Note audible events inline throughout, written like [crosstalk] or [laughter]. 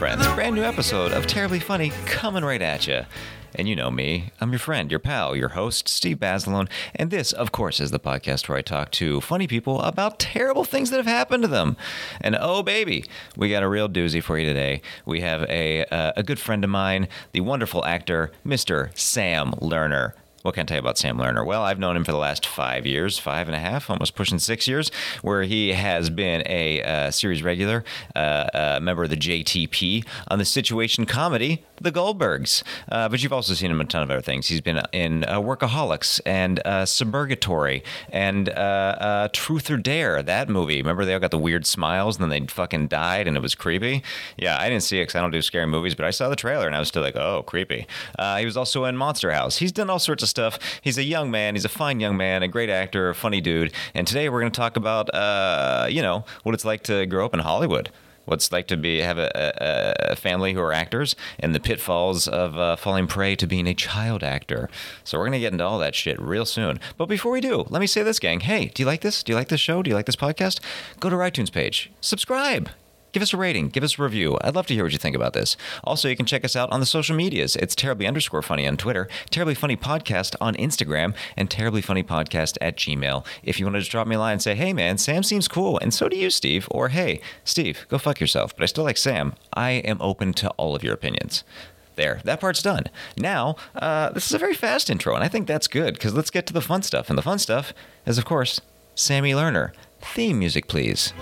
Friends. Brand new episode of Terribly Funny coming right at you. And you know me, I'm your friend, your pal, your host, Steve Basilone. And this, of course, is the podcast where I talk to funny people about terrible things that have happened to them. And oh, baby, we got a real doozy for you today. We have a, uh, a good friend of mine, the wonderful actor, Mr. Sam Lerner. What can I tell you about Sam Lerner? Well, I've known him for the last five years, five and a half, almost pushing six years, where he has been a uh, series regular, uh, a member of the JTP on the situation comedy, The Goldbergs. Uh, but you've also seen him a ton of other things. He's been in uh, Workaholics and uh, Suburgatory and uh, uh, Truth or Dare, that movie. Remember they all got the weird smiles and then they fucking died and it was creepy? Yeah, I didn't see it because I don't do scary movies, but I saw the trailer and I was still like, oh, creepy. Uh, he was also in Monster House. He's done all sorts of stuff. He's a young man. He's a fine young man, a great actor, a funny dude. And today we're going to talk about, uh, you know, what it's like to grow up in Hollywood. What's like to be have a, a, a family who are actors and the pitfalls of uh, falling prey to being a child actor. So we're gonna get into all that shit real soon. But before we do, let me say this, gang. Hey, do you like this? Do you like this show? Do you like this podcast? Go to our iTunes page, subscribe. Give us a rating, give us a review. I'd love to hear what you think about this. Also, you can check us out on the social medias. It's terribly underscore funny on Twitter, terribly funny podcast on Instagram, and terribly funny podcast at Gmail. If you want to just drop me a line and say, hey man, Sam seems cool, and so do you, Steve, or hey, Steve, go fuck yourself, but I still like Sam, I am open to all of your opinions. There, that part's done. Now, uh, this is a very fast intro, and I think that's good because let's get to the fun stuff. And the fun stuff is, of course, Sammy Lerner. Theme music, please.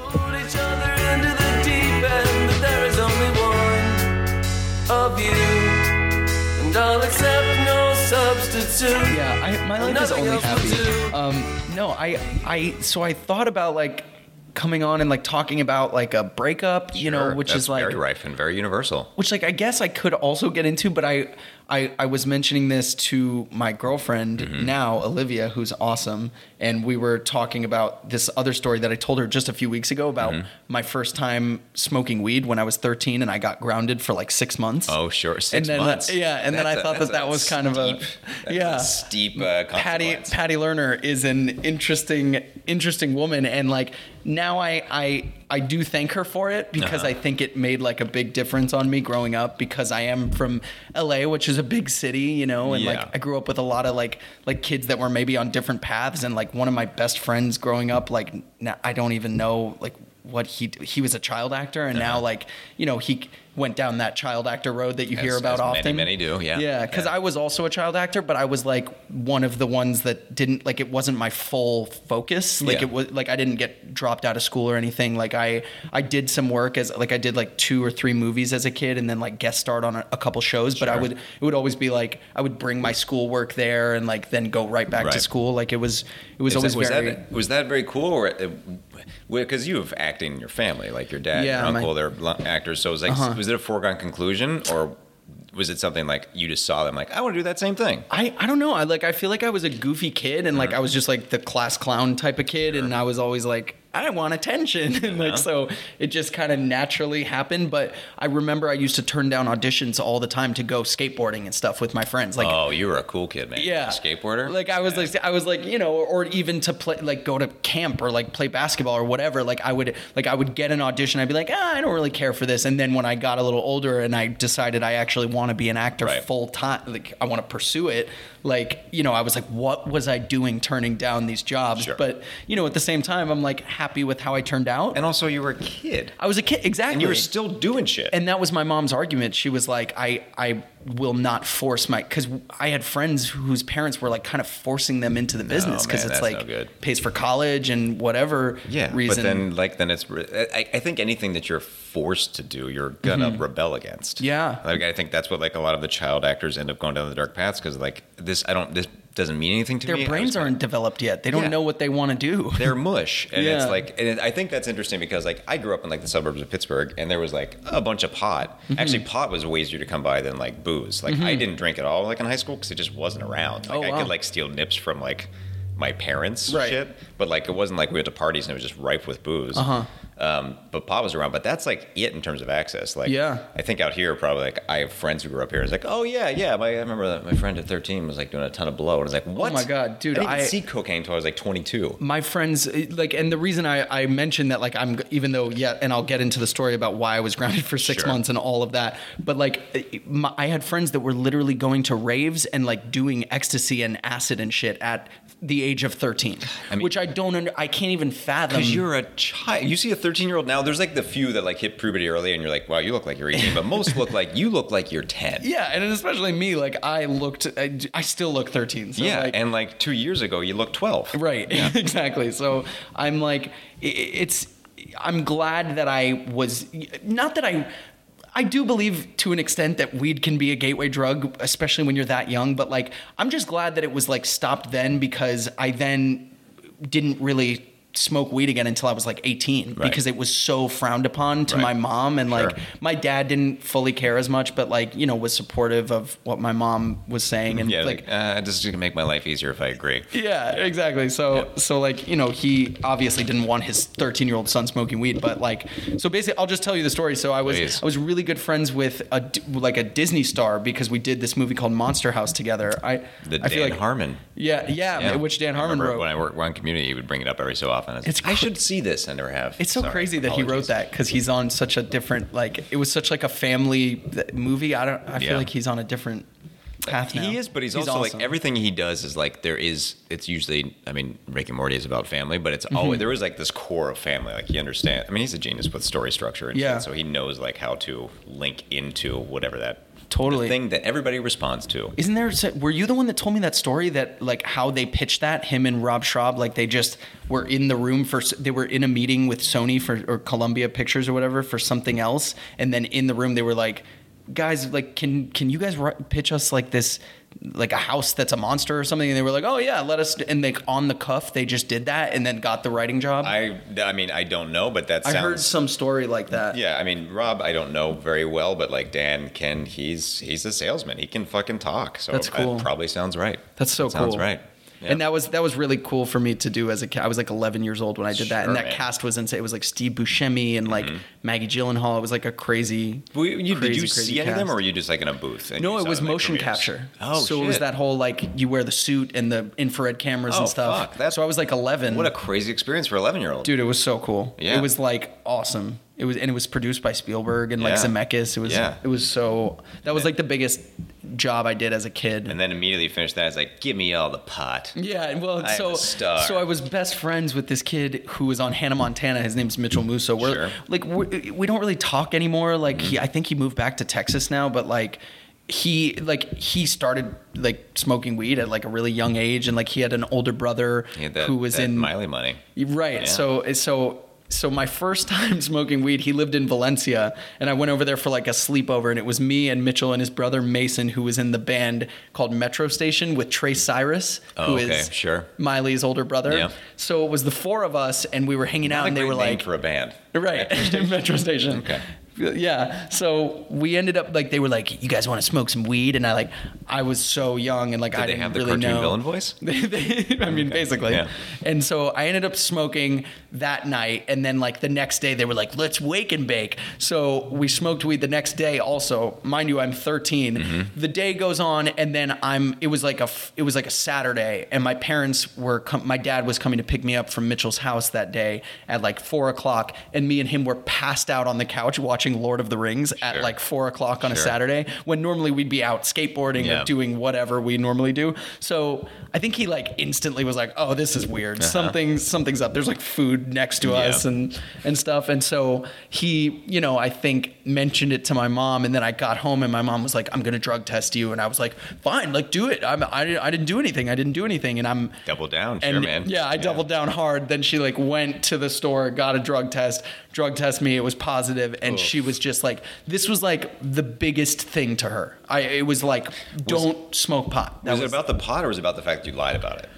Substitute. Yeah, I, my life is only happy. Um, no, I, I, so I thought about like coming on and like talking about like a breakup, you know, which is like, very rife and very universal. which like I guess I could also get into, but I, I, I was mentioning this to my girlfriend Mm-hmm. now, Olivia, who's awesome, and we were talking about this other story that I told her just a few weeks ago about Mm-hmm. my first time smoking weed when I was 13 and I got grounded for like six months. Oh, sure, six and then, months. yeah, and then I That's a- thought that that was kind of a yeah a steep uh, Patty. Patty Lerner is an interesting interesting woman and like now I I I do thank her for it because Uh-huh. I think it made like a big difference on me growing up because I am from LA which is a big city you know and Yeah. like I grew up with a lot of like like kids that were maybe on different paths and like one of my best friends growing up like now I don't even know like what he he was a child actor and now Uh-huh. like you know he went down that child actor road that you hear about as many, often many do, yeah. yeah because Yeah. I was also a child actor, but I was like one of the ones that didn't like it wasn't my full focus. Like Yeah. it was like I didn't get dropped out of school or anything. Like I I did some work as like I did like two or three movies as a kid and then like guest starred on a, a couple shows. But I would it would always be like I would bring my school work there and like then go right back to school. Like it was it was Is always that, was, very that, was that very cool, or because you have acting in your family, like your dad, Yeah, your my- uncle, they're actors. So it was like, Uh-huh. was it a foregone conclusion, or was it something like you just saw them, like I want to do that same thing? I, I don't know. I like I feel like I was a goofy kid and like uh-huh. I was just like the class clown type of kid and I was always like I want attention [laughs] and like so it just kind of naturally happened. But I remember I used to turn down auditions all the time to go skateboarding and stuff with my friends. Like oh, you were a cool kid, man. yeah, a skateboarder. Like I was like I was like you know, or, or even to play like go to camp or like play basketball or whatever. Like I would like I would get an audition. I'd be like, ah, I don't really care for this. And then when I got a little older and I decided I actually want to be an actor Right. full time, like I want to pursue it. Like you know, I was like, what was I doing turning down these jobs? Sure. But you know, at the same time, I'm like happy with how I turned out. and also, you were a kid, I was a kid, exactly. and you were still doing shit. And that was my mom's argument. She was like, I, I will not force my, because I had friends whose parents were like kind of forcing them into the business because man, it's like no pays for college and whatever yeah, reason. but then like then it's. I, I think anything that you're forced to do, you're gonna rebel against. Mm-hmm. Yeah. like I think that's what like a lot of the child actors end up going down the dark paths because like this, I don't. This doesn't mean anything to their me. I brains aren't developed yet. They don't Yeah. know what they want to do. [laughs] they're mush and it's like and i think that's interesting because like i grew up in like the suburbs of pittsburgh and there was like a bunch of pot Mm-hmm. actually pot was way easier to come by than like booze like i didn't drink at all like in high school because it just wasn't around like Oh, i wow. could like steal nips from like my parents Right. shit but like it wasn't like we went to parties and it was just rife with booze Uh-huh. Um, but pop was around, but that's like it in terms of access. Like, Yeah. I think out here probably like I have friends who grew up here. It's like, oh yeah, yeah. My, I remember that my friend at 13 was like doing a ton of blow, and I was like, what? Oh my God, dude, I didn't I- see cocaine until I was like 22. my friends like and the reason I, I mentioned that like i'm even though yeah and i'll get into the story about why i was grounded for six Sure. months and all of that but like my, i had friends that were literally going to raves and like doing ecstasy and acid and shit at the age of 13 I mean- which i don't under, i can't even fathom Because you're a child. You see a 13 year old now. There's like the few that like hit puberty early, and you're like, wow, you look like you're 18. But most look like you look like you're 10. yeah and especially me like i looked i, I still look 13 so Yeah, like, and like two years ago, you looked 12. Right. [laughs] exactly. So I'm like, i- it's. I'm glad that I was not that I. I do believe to an extent that weed can be a gateway drug, especially when you're that young. But like, I'm just glad that it was like stopped then because I then didn't really smoke weed again until I was like 18 Right. because it was so frowned upon to Right. my mom and like Sure. my dad didn't fully care as much but like you know was supportive of what my mom was saying and Yeah, like like, uh, this is gonna make my life easier if I agree. yeah, exactly. So so like, you know, he obviously didn't want his 13-year-old son smoking weed, but like so basically I'll just tell you the story. So I was Please. I was really good friends with a like a Disney star because we did this movie called Monster House together. I The I Dan feel like Harmon. Yeah, yeah, which Dan Harmon wrote. When I worked on Community, he would bring it up every so often. I, was It's like, I should see this. I never have. It's so Sorry, crazy that he wrote that because he's on such a different like it was such like a family movie. I don't. I feel Yeah. like he's on a different path now. He is, but he's, also awesome. like everything he does is like there is. It's usually, I mean, Rick and Morty is about family, but it's Mm-hmm. always there is like this core of family. Like he understands. I mean, he's a genius with story structure and Yeah. shit, so he knows like how to link into whatever that Totally. thing that everybody responds to. Isn't there? Were you the one that told me that story that like how they pitched that him and Rob Schrab like they just were in the room for they were in a meeting with Sony for or Columbia Pictures or whatever for something else and then in the room they were like guys like can can you guys pitch us like this like a house that's a monster or something and they were like oh yeah let us and like on the cuff they just did that and then got the writing job. I, I mean, I don't know, but that I sounds. heard some story like that. Yeah, I mean Rob, I don't know very well, but like Dan can, he's he's a salesman. He can fucking talk. So That's cool. It probably sounds right. That's so That Sounds right. Yeah. And that was that was really cool for me to do as a kid. I was like 11 years old when I did that, Sure, and that man. Mm-hmm. cast was insane. It was like Steve Buscemi and like Maggie Gyllenhaal. It was like a crazy. Were you, you- did you crazy see any of them, or were you just like in a booth? and No, it was motion capture. Oh, so it was that whole like you wear the suit and the infrared cameras Oh, and stuff. fuck, that's- so I was like 11. What a crazy experience for 11 year old. dude! It was so cool. Yeah. It was like awesome. It was and it was produced by Spielberg and like Yeah. Zemeckis. It was Yeah. it was so that was like the biggest job I did as a kid. And then immediately finished that. It's like, give me all the pot. Yeah, well, I am so a star. so I was best friends with this kid who was on Hannah Montana. His name's Mitchell Musso. We're Sure. like we we don't really talk anymore. Like he, mm-hmm. I think he moved back to Texas now, but like he like he started like smoking weed at like a really young age, and like he had an older brother He had that, who was that in Miley money. Right. Yeah. So so so my first time [laughs] smoking weed, he lived in Valencia, and I went over there for like a sleepover, and it was me and Mitchell and his brother Mason, who was in the band called Metro Station with Trey Cyrus, Oh, who is okay, sure. Miley's older brother. Yeah. So it was the four of us, and we were hanging out, Not a and they were name like, for a band. Right, [laughs] Metro Station. Okay. [laughs] Yeah. So we ended up like they were like, "You guys want to smoke some weed?" And I like, I was so young and like Did I they didn't have the really cartoon know. villain voice? [laughs] They, they, I mean, basically. Yeah. And so I ended up smoking that night, and then like the next day they were like, "Let's wake and bake." So we smoked weed the next day. Also, mind you, I'm 13. Mm-hmm. The day goes on, and then I'm. It was like a. f- It was like a Saturday, and my parents were. Com- my dad was coming to pick me up from Mitchell's house that day at like four o'clock, and me and him were passed out on the couch watching Lord of the Rings at like four o'clock on a Saturday when normally we'd be out skateboarding Yeah. or doing whatever we normally do. So I think he like instantly was like, "Oh, this is weird. Something something's up." There's like food next to Uh-huh. Yeah. us and and stuff. And so he, you know, I think mentioned it to my mom, and then I got home and my mom was like, "I'm gonna drug test you," and I was like, "Fine, like do it. I'm, I I didn't do anything. I didn't do anything." And I'm Double down, sure, man. yeah, I doubled down hard. Then she like went to the store, got a drug test, drug test me. It was positive, and Oof. she was just like, this was like the biggest thing to her. I it was like, don't smoke pot. That Was, it about the pot or was it about the fact that you lied about it?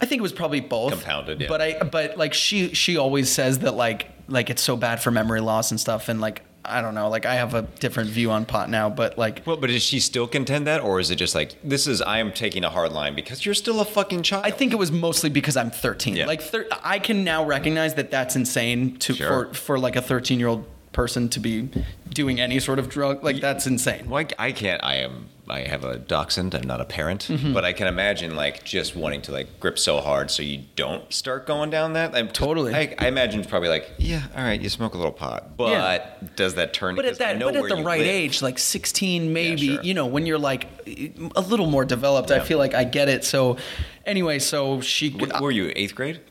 I think it was probably both. Compounded, yeah. But I but like she she always says that like like it's so bad for memory loss and stuff, and like I don't know. Like I have a different view on pot now, but like Well, but does she still contend that, or is it just like this is I am taking a hard line because you're still a fucking child? I think it was mostly because I'm 13. Yeah. Like thir- I can now recognize that that's insane to Sure. for for like a 13 year old person to be doing any sort of drug. Like that's insane. Well, I, I can't. I am. I have a dachshund. I'm not a parent, Mm-hmm. but I can imagine like just wanting to like grip so hard so you don't start going down that. I'm, Totally. I, I imagine it's probably like, yeah, all right, you smoke a little pot, but Yeah. does that turn? But at that, but at the right live. age, like 16, maybe, sure. you know, when you're like a little more developed, I feel like I get it. So, anyway, so she, Wh- were you eighth grade?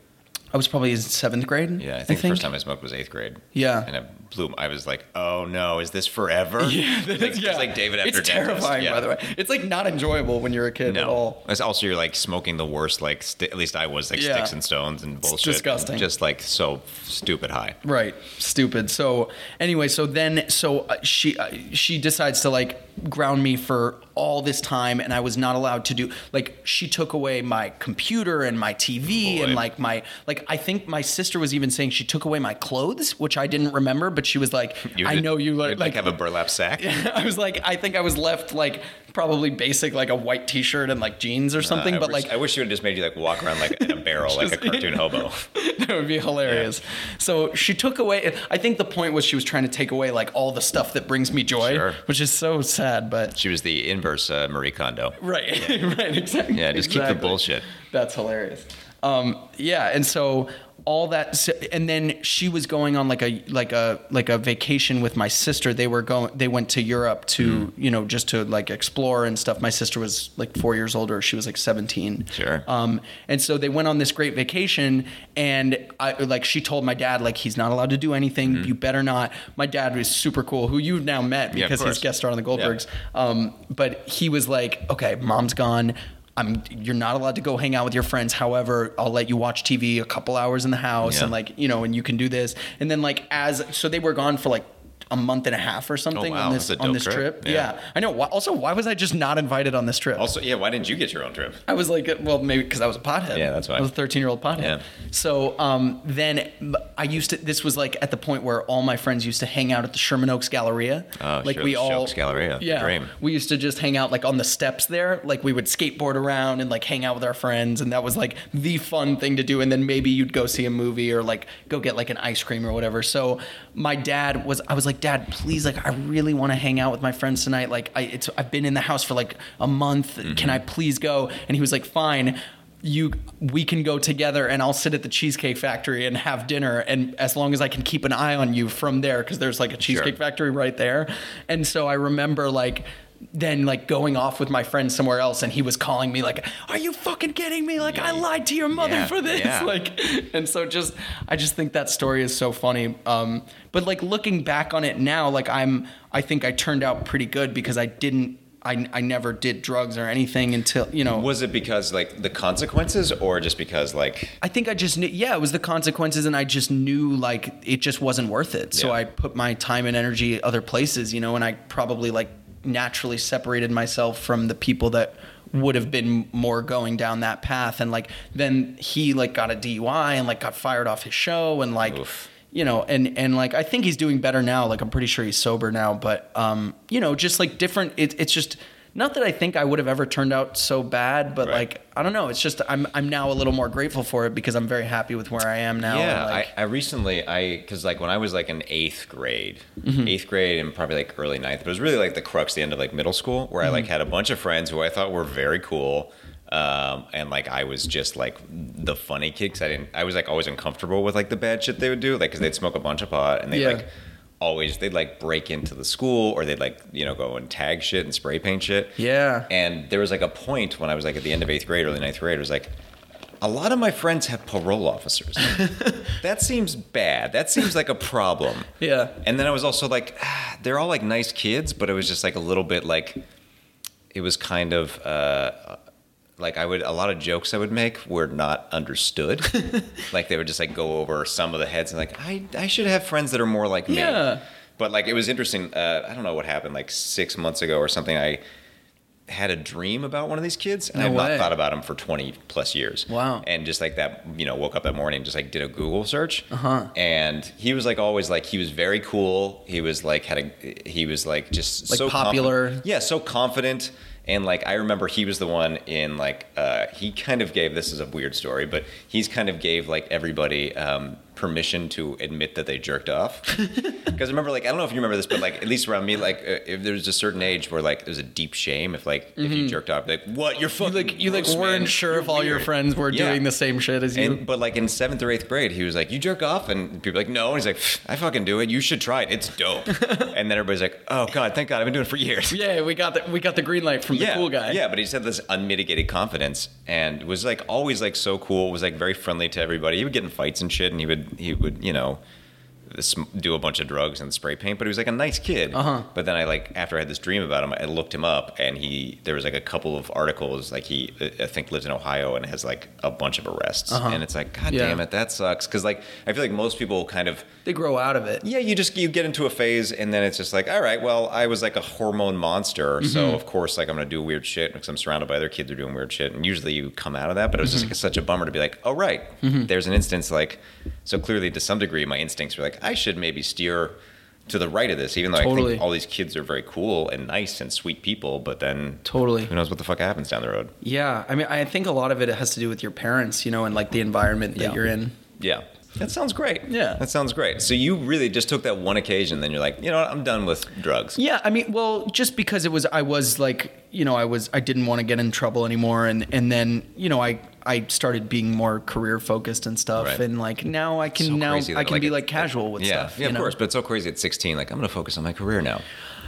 I was probably in seventh grade. Yeah, I think, the first time I smoked was eighth grade. Yeah. and it blew. I was like, oh no, is this forever? [laughs] Yeah, it's like, it's like David after It's terrifying, Yeah. by the way. It's like not enjoyable when you're a kid at all. It's also you're like smoking the worst, like sti- at least I was like Yeah. sticks and stones and bullshit. disgusting. Just like so stupid high. Right, stupid. So anyway, so then so uh, she uh, she decides to like ground me for all this time, and I was not allowed to do like she took away my computer and my TV Boy. and like my like I think my sister was even saying she took away my clothes, which I didn't remember, but she was like, [laughs] You I did- know you like, like have a burlap sack. [laughs] I was like, I think I was left like probably basic like a white T-shirt and like jeans or something, Uh, but wish, like I wish you would have just made you like walk around like in a barrel, like a [laughs] cartoon hobo. that would be hilarious. So she took away. I think the point was she was trying to take away like all the stuff that brings me joy, Sure. which is so sad. But She was the inverse uh, Marie Kondo. right, right, exactly. Yeah, just keep the bullshit. That's hilarious. Um, yeah, and so all that, and then she was going on like a like a like a vacation with my sister. They were going. They went to Europe to Mm-hmm. you know just to like explore and stuff. My sister was like four years older. She was like seventeen. Sure. Um, and so they went on this great vacation, and I like she told my dad like he's not allowed to do anything. You better not. My dad was super cool, who you've now met Mm-hmm. Yeah, because he's guest star on the Goldbergs. Um, but he was like, okay, mom's gone. I'm, you're not allowed to go hang out with your friends. However, I'll let you watch TV a couple hours in the house Yeah. and like, you know, and you can do this. And then like as, so they were gone for like a month and a half or something Oh, wow. on this, on this trip. trip. Yeah. Yeah. I know. Also, why was I just not invited on this trip? Also, yeah, why didn't you get your own trip? I was like, well, maybe because I was a pothead. Yeah, that's why. I was a 13 year old pothead. Yeah. So um, then I used to, this was like at the point where all my friends used to hang out at the Sherman Oaks Galleria. Oh, like sure, we all, Oaks Galleria, Yeah. dream. We used to just hang out like on the steps there. Like we would skateboard around and like hang out with our friends. And that was like the fun thing to do. And then maybe you'd go see a movie or like go get like an ice cream or whatever. So my dad was, I was like, Dad, please, like, I really want to hang out with my friends tonight. Like, I, it's, I've been in the house for like a month. Can I mm-hmm. please go? And he was like, Fine. You, we can go together, and I'll sit at the Cheesecake Factory and have dinner. And as long as I can keep an eye on you from there, because there's like a Cheesecake Factory right there. And so I remember like then like going off with my friend somewhere else and he was calling me like are you fucking kidding me? Like i lied to your mother Yeah, for this. Yeah. [laughs] like and so just i just think that story is so funny. Um but like looking back on it now like i'm i think i turned out pretty good because i didn't i, I never did drugs or anything until you know. Was it because like the consequences, or just because like? I think I just knew, yeah, it was the consequences, and I just knew like it just wasn't worth it. So Yeah. I put my time and energy other places, you know, and I probably like naturally separated myself from the people that would have been more going down that path. And like then he like got a DUI and like got fired off his show and like. Oof. You know, and and like I think he's doing better now. Like I'm pretty sure he's sober now, but um, you know, just like different. It, it's just not that I think I would have ever turned out so bad, but Right. like I don't know. It's just I'm I'm now a little more grateful for it because I'm very happy with where I am now. Yeah, like, I, I recently I because like when I was like in eighth grade, Mm-hmm. eighth grade and probably like early ninth, but it was really like the crux, the end of like middle school, where I Mm-hmm. like had a bunch of friends who I thought were very cool, um, and like I was just like the funny kid because I didn't, I was like always uncomfortable with like the bad shit they would do, like because they'd smoke a bunch of pot and they Yeah. like always they'd like break into the school or they'd like you know go and tag shit and spray paint shit. Yeah. And there was like a point when I was like at the end of eighth grade, early ninth grade, it was like, a lot of my friends have parole officers. [laughs] that seems bad. That seems like a problem. Yeah. And then I was also like, ah, [sighs] they're all like nice kids, but it was just like a little bit like, it was kind of uh, like I would a lot of jokes I would make were not understood. [laughs] like they would just like go over some of the heads and like I I should have friends that are more like me. Yeah. But like it was interesting. Uh, I don't know what happened like six months ago or something. I had a dream about one of these kids, and No I've not thought about him for 20 plus years. Wow. And just like that, you know, woke up that morning, just like did a Google search. Uh-huh. And he was like always like he was very cool. He was like had a he was like just Like so popular. confident. Yeah, so confident. And like I remember he was the one in like uh, he kind of gave this is a weird story, but he's kind of gave like everybody um, permission to admit that they jerked off. [laughs] Because I remember, like I don't know if you remember this, but like at least around me, like uh, if there's a certain age where like there's a deep shame if like if you jerked off, like what you're Mm-hmm. You fucking like you like gross, weren't man. sure You're if all your friends were Yeah. doing the same shit as you. And, but like in seventh or eighth grade, he was like, "You jerk off," and people were like, "No," and he's like, "I fucking do it. You should try it. It's dope." [laughs] and then everybody's like, "Oh god, thank God, I've been doing it for years." yeah, we got the we got the green light from the yeah, cool guy. Yeah, but he just had this unmitigated confidence and was like always like so cool. Was like very friendly to everybody. He would get in fights and shit, and he would he would you know do a bunch of drugs and spray paint. But he was like a nice kid. Uh-huh. But then I like after I had this dream about him, I looked him up, and he there was like a couple of articles like he I think lives in Ohio and has like a bunch of arrests, Uh-huh. and it's like God Yeah. damn it, that sucks. Because like I feel like most people kind of They grow out of it. yeah, you just you get into a phase and then it's just like, all right, well, I was like a hormone monster, so Mm-hmm. of course, like I'm gonna do weird shit because I'm surrounded by other kids who are doing weird shit, and usually you come out of that. But it was Mm-hmm. just like such a bummer to be like, oh right, there's an instance like, so clearly to some degree, my instincts were like, I should maybe steer to the right of this, even though I think all these kids are very cool and nice and sweet people, but then Totally. who knows what the fuck happens down the road? Yeah, I mean, I think a lot of it has to do with your parents, you know, and like the environment that Yeah. you're in. Yeah. That sounds great. Yeah. That sounds great. So you really just took that one occasion, then you're like, you know what, I'm done with drugs. Yeah, I mean, well, just because it was, I was like, you know, I was, I didn't want to get in trouble anymore, and and then, you know, I I started being more career focused and stuff, Right. and like now I can So now I can be it- like casual with yeah, stuff. Yeah, of know? course. But it's so crazy at 16. Like, I'm going to focus on my career now.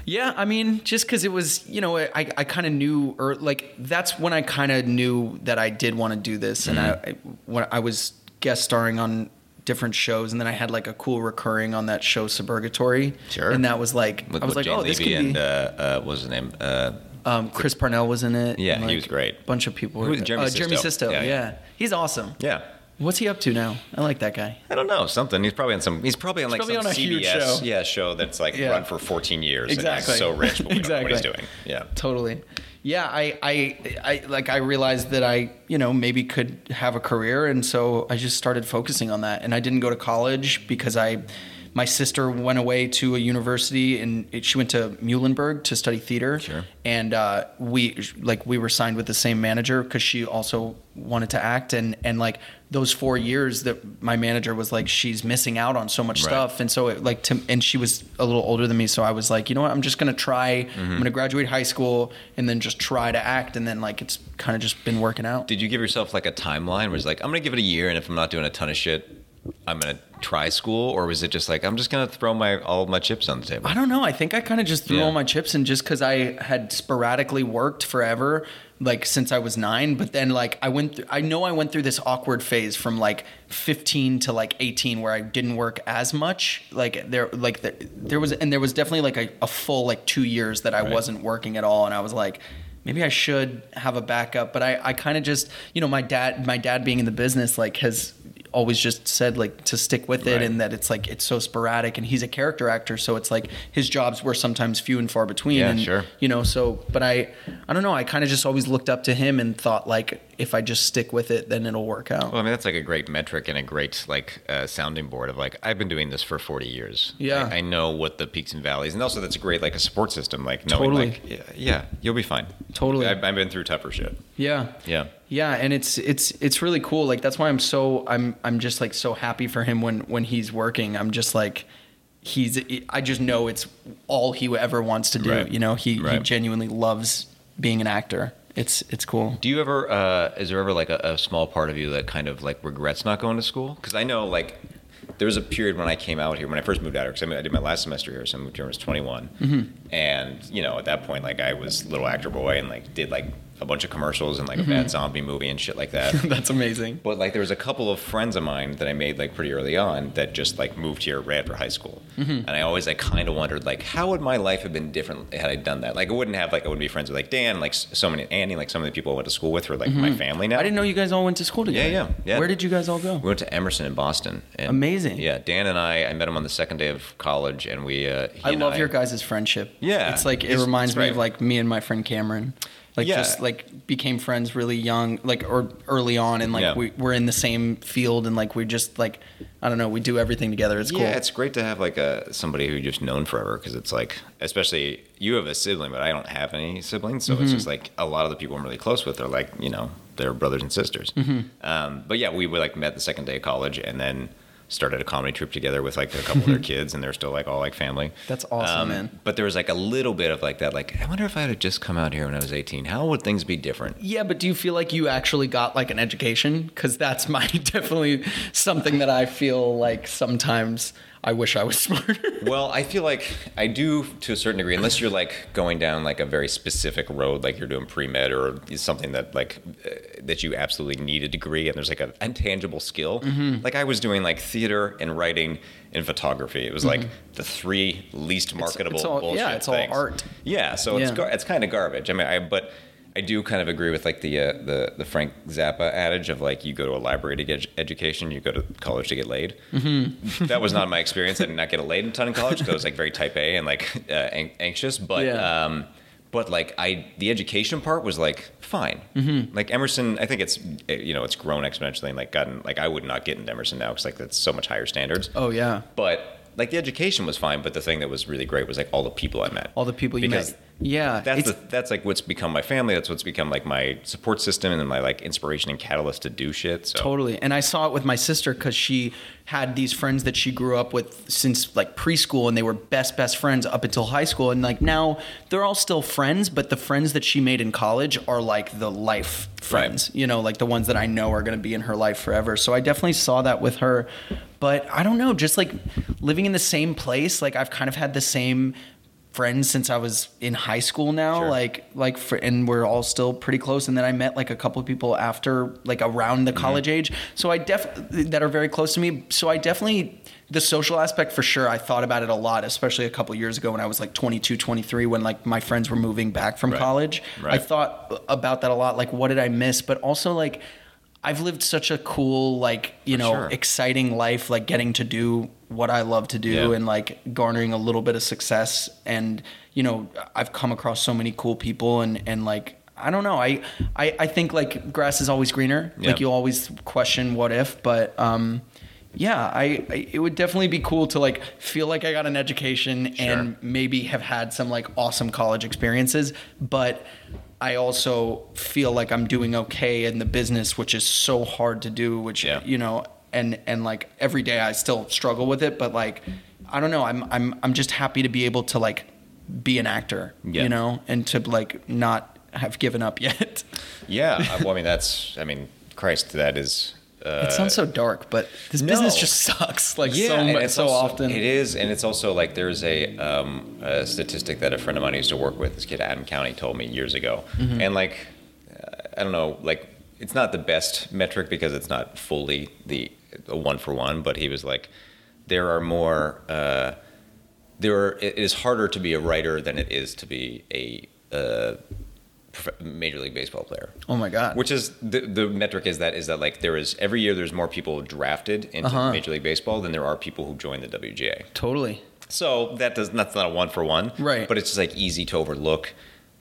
Yeah, I mean, just because it was, you know, I, I kind of knew, or like that's when I kind of knew that I did want to do this, and Mm-hmm. I, I when I was guest starring on different shows, and then I had like a cool recurring on that show Suburgatory, Sure. and that was like With, I was like, Jane oh, this Levy could and be. uh, uh, what was his name? Uh, um, Chris Parnell was in it. Yeah, and, he was great. A bunch of people. Who were was Jeremy uh, Jeremy Sisto? Sisto. Yeah, Yeah, yeah. he's awesome. yeah. What's he up to now? I like that guy. I don't know something. He's probably on some. He's probably on like probably some on a huge CBS show. yeah show that's like Yeah. run for 14 years. Exactly. So rich, but we know what he's doing. Yeah. Totally. Yeah, I, I, I, like, I realized that I, you know, maybe could have a career, and so I just started focusing on that. And I didn't go to college because I, my sister went away to a university, and it, she went to Muhlenberg to study theater. Sure. And uh, we, like, we were signed with the same manager because she also wanted to act, and and like those four years that my manager was like, she's missing out on so much Right. stuff, and so it, like to, and she was a little older than me, so I was like, you know what, I'm just gonna try. Mm-hmm. I'm gonna graduate high school and then just try to act, and then like it's kind of just been working out. Did you give yourself like a timeline where it's like I'm gonna give it a year, and if I'm not doing a ton of shit, I'm gonna try school, or was it just like I'm just gonna throw my all my chips on the table? I don't know. I think I kind of just threw Yeah. all my chips in just because I had sporadically worked forever, like since I was nine. But then, like, I went. Through, I know I went through this awkward phase from like 15 to like 18, where I didn't work as much. Like there, like there, there was, and there was definitely like a, a full like two years that I Right. wasn't working at all, and I was like. Maybe I should have a backup, but I, I kind of just, you know, my dad, my dad being in the business, like has always just said like to stick with it Right. and that it's like it's so sporadic and he's a character actor so it's like his jobs were sometimes few and far between Yeah, and sure. you know so but i i don't know i kind of just always looked up to him and thought like if i just stick with it then it'll work out Well, I mean, that's like a great metric and a great like uh, sounding board of like I've been doing this for 40 years. Yeah. I, I know what the peaks and valleys, and also that's a great like a support system. Like knowing Totally. like yeah, yeah, you'll be fine. Totally. I've, I've been through tougher shit. yeah Yeah. yeah and it's it's it's really cool like that's why i'm so i'm i'm just like so happy for him when when he's working i'm just like he's i just know it's all he ever wants to do Right. you know he, he genuinely loves being an actor it's it's cool Do you ever? Uh, is there ever like a, a small part of you that kind of like regrets not going to school? Because I know like there was a period when I came out here when I first moved out here. Because I, I did my last semester here, so I moved here when I was 21. Mm-hmm. And you know, at that point, like I was little actor boy and like did like a bunch of commercials and like Mm-hmm. a bad zombie movie and shit like that. [laughs] that's amazing But like there was a couple of friends of mine that I made like pretty early on that just like moved here right after high school, Mm-hmm. and I always like kind of wondered like how would my life have been different had I done that? Like I wouldn't have like I wouldn't be friends with like Dan, like so many Annie, like some of the people I went to school with were like my family now. Mm-hmm. I didn't know you guys all went to school together. Yeah, yeah, yeah. Where did you guys all go? We went to Emerson in Boston. And Amazing. Yeah, Dan and I. I met him on the second day of college, and we. Uh, he I love your guys' friendship. Yeah, it's like it reminds me right. of like me and my friend Cameron. Like Yeah. just like became friends really young, like or early on, and like Yeah. we we're in the same field, and like we just like I don't know, we do everything together. It's cool. Yeah, it's great to have like a somebody who you've just known forever because it's like, especially you have a sibling, but I don't have any siblings, so Mm-hmm. it's just like a lot of the people I'm really close with are like you know they're brothers and sisters. Mm-hmm. Um, but yeah, we were like met the second day of college and then started a comedy troupe together with like a couple of their [laughs] kids, and they're still like all like family. That's awesome, um, man. But there was like a little bit of like that, like I wonder if I had just come out here when I was 18, how would things be different? Yeah, but do you feel like you actually got like an education? Because that's my [laughs] definitely something that I feel like sometimes I wish I was [laughs] smarter. Well, I feel like I do to a certain degree, unless you're like going down like a very specific road, like you're doing pre med or something that like uh, that you absolutely need a degree and there's like an intangible skill. Mm-hmm. Like I was doing like theater and writing and photography. It was like the three least marketable Mm-hmm. all- bullshit yeah, it's all things. art. Yeah, so it's Yeah. gar- it's kind of garbage. I mean, I but. I do kind of agree with like the uh, the the Frank Zappa adage of like you go to a library to get ed- education, you go to college to get laid. Mm-hmm. that was not my [laughs] experience. I did not get laid a ton in college because I was like very type A and like [laughs] uh, an- anxious. But Yeah. um, but like I the education part was like fine. Mm-hmm. Like Emerson, I think it's uh, you know it's grown exponentially and like gotten like I would not get into Emerson now because like that's so much higher standards. oh yeah, But like the education was fine, but the thing that was really great was like all the people I met. all the people you Because met. Yeah, That's the, that's like what's become my family. That's what's become like my support system and my like inspiration and catalyst to do shit. So Totally. And I saw it with my sister because she had these friends that she grew up with since like preschool and they were best, best friends up until high school. And like now they're all still friends, but the friends that she made in college are like the life friends, you know, like the ones that I know are going to be in her life forever. So I definitely saw that with her. But I don't know, just like living in the same place, like I've kind of had the same friends since I was in high school now Sure. like like for, and we're all still pretty close and then I met like a couple of people after like around the mm-hmm. college age. So I def that are very close to me. So I definitely the social aspect for sure I thought about it a lot especially a couple of years ago when I was like 22 23 when like my friends were moving back from Right. college. I thought about that a lot like what did I miss? But also like I've lived such a cool like you For know sure. exciting life like getting to do what I love to do Yeah. and like garnering a little bit of success and you know I've come across so many cool people and and like I don't know I I, I think like grass is always greener Yeah. like you always question what if but um yeah I, I it would definitely be cool to like feel like I got an education and maybe have had some like awesome college experiences but I also feel like I'm doing okay in the business which is so hard to do which Yeah. you know and and like every day I still struggle with it but like I don't know I'm I'm I'm just happy to be able to like be an actor Yeah. you know and to like not have given up [laughs] yet yeah, well, I mean that's I mean Christ, that is. Uh, it sounds so dark but this no. business just sucks like so much so also- often It is, and it's also like there's a, um, a statistic that a friend of mine used to work with. This kid Adam Countee told me years ago, Mm-hmm. and like I don't know, like it's not the best metric because it's not fully the one for one, but he was like, there are more. Uh, there are, it is harder to be a writer than it is to be a. Uh, Major League Baseball player oh my god which is the, the metric is that is that like there is every year there's more people drafted into Uh-huh. Major League Baseball than there are people who join the WGA. totally So that does that's not a one for one, Right. But it's just like easy to overlook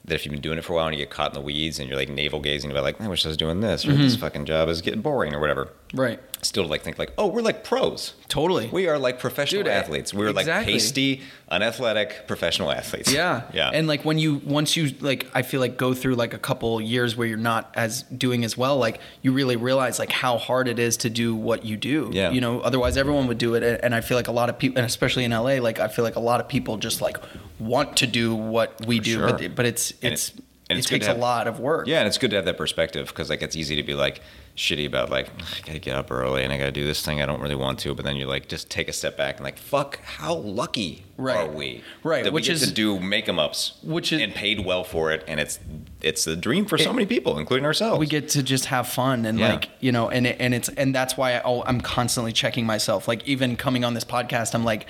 that if you've been doing it for a while and you get caught in the weeds and you're like navel gazing about like I wish I was doing this or Mm-hmm. this fucking job is getting boring or whatever. Right Still like think like oh we're like pros. totally We are like professional Dude, athletes. We're like exactly. pasty, unathletic professional athletes. Yeah. [laughs] yeah. And like when you once you like I feel like go through like a couple years where you're not as doing as well, like you really realize like how hard it is to do what you do. Yeah. You know, otherwise everyone would do it. And I feel like a lot of people and especially in LA, like I feel like a lot of people just like want to do what we For do, sure. but but it's And it's it- and it takes to a lot of work. Yeah, and it's good to have that perspective because like it's easy to be like shitty about like I gotta get up early and I gotta do this thing I don't really want to, but then you like just take a step back and like fuck, how lucky Right. are we? Right, that which we get is- to do make 'em ups, which is- and paid well for it, and it's it's the dream for so It- many people, including ourselves. we get to just have fun and Yeah. like you know and it, and it's and that's why I, oh, I'm constantly checking myself like even coming on this podcast I'm like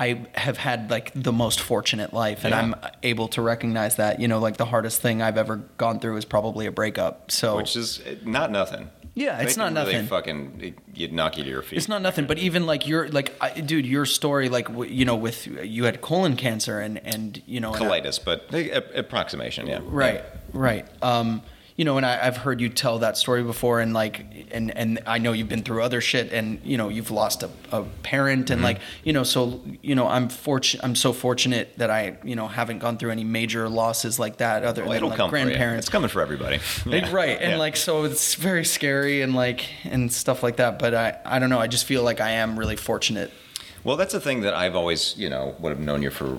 I have had like the most fortunate life and Yeah. I'm able to recognize that you know like the hardest thing I've ever gone through is probably a breakup so which is eh, not nothing. Yeah, it's not really nothing. fucking you'd knock you to your feet. it's not nothing but even like your like I, dude your story like w- you know with you had colon cancer and and you know and colitis, but eh, a- approximation. Yeah, Right. right. Um, you know, and I, I've heard you tell that story before, and like, and and I know you've been through other shit, and you know, you've lost a, a parent, Mm-hmm. and like, you know, so you know, I'm fortunate. I'm so fortunate that I, you know, haven't gone through any major losses like that, other Well, than it'll like grandparents. It's coming for everybody. [laughs] Yeah. right and Yeah. like so it's very scary and like and stuff like that but i i don't know i just feel like i am really fortunate Well, that's the thing that I've always, you know, would have known you for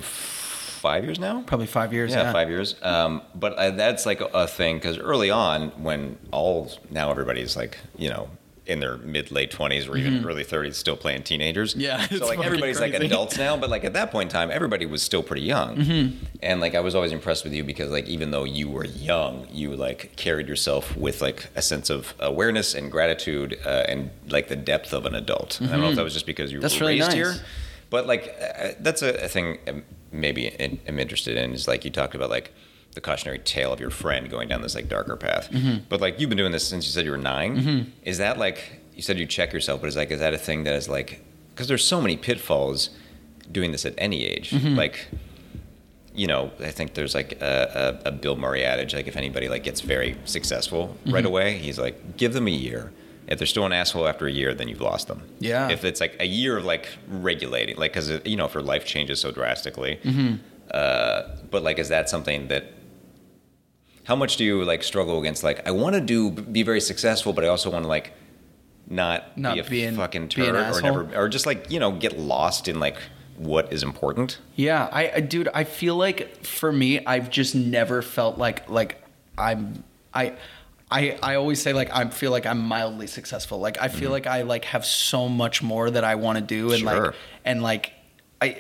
five years now. probably five years Yeah, five years. Um, but I, that's like a, a thing because early on, when all now everybody's like, you know, in their mid late twenties or even early thirties, still playing teenagers. Mm-hmm. Yeah, so like everybody's like adults now. But like at that point in time, everybody was still pretty young. Mm-hmm. And like I was always impressed with you because like even though you were young, you like carried yourself with like a sense of awareness and gratitude uh, and like the depth of an adult. I don't know if that was just because you Mm-hmm. That's were really raised nice. here. But like uh, that's a, a thing um, maybe in, I'm interested in is like you talked about like the cautionary tale of your friend going down this like darker path. Mm-hmm. But like you've been doing this since you said you were 9 Is that like you said you check yourself? But is like is that a thing that is like because there's so many pitfalls doing this at any age. Mm-hmm. Like you know, I think there's like a, a, a Bill Murray adage, like if anybody like gets very successful Mm-hmm. right away, he's like, give them a year. If they're still an asshole after a year, then you've lost them. Yeah. If it's like a year of like regulating, like because you know, if your life changes so drastically, Mm-hmm. uh, but like, is that something that? How much do you like struggle against? Like, I want to do be very successful, but I also want to like not, Not be a be an- fucking turd or never or just like you know get lost in like what is important. Yeah, I, I dude, I feel like for me, I've just never felt like like I'm I I I always say like I feel like I'm mildly successful. Like I feel mm-hmm. like I like have so much more that I want to do and. Sure. like and like I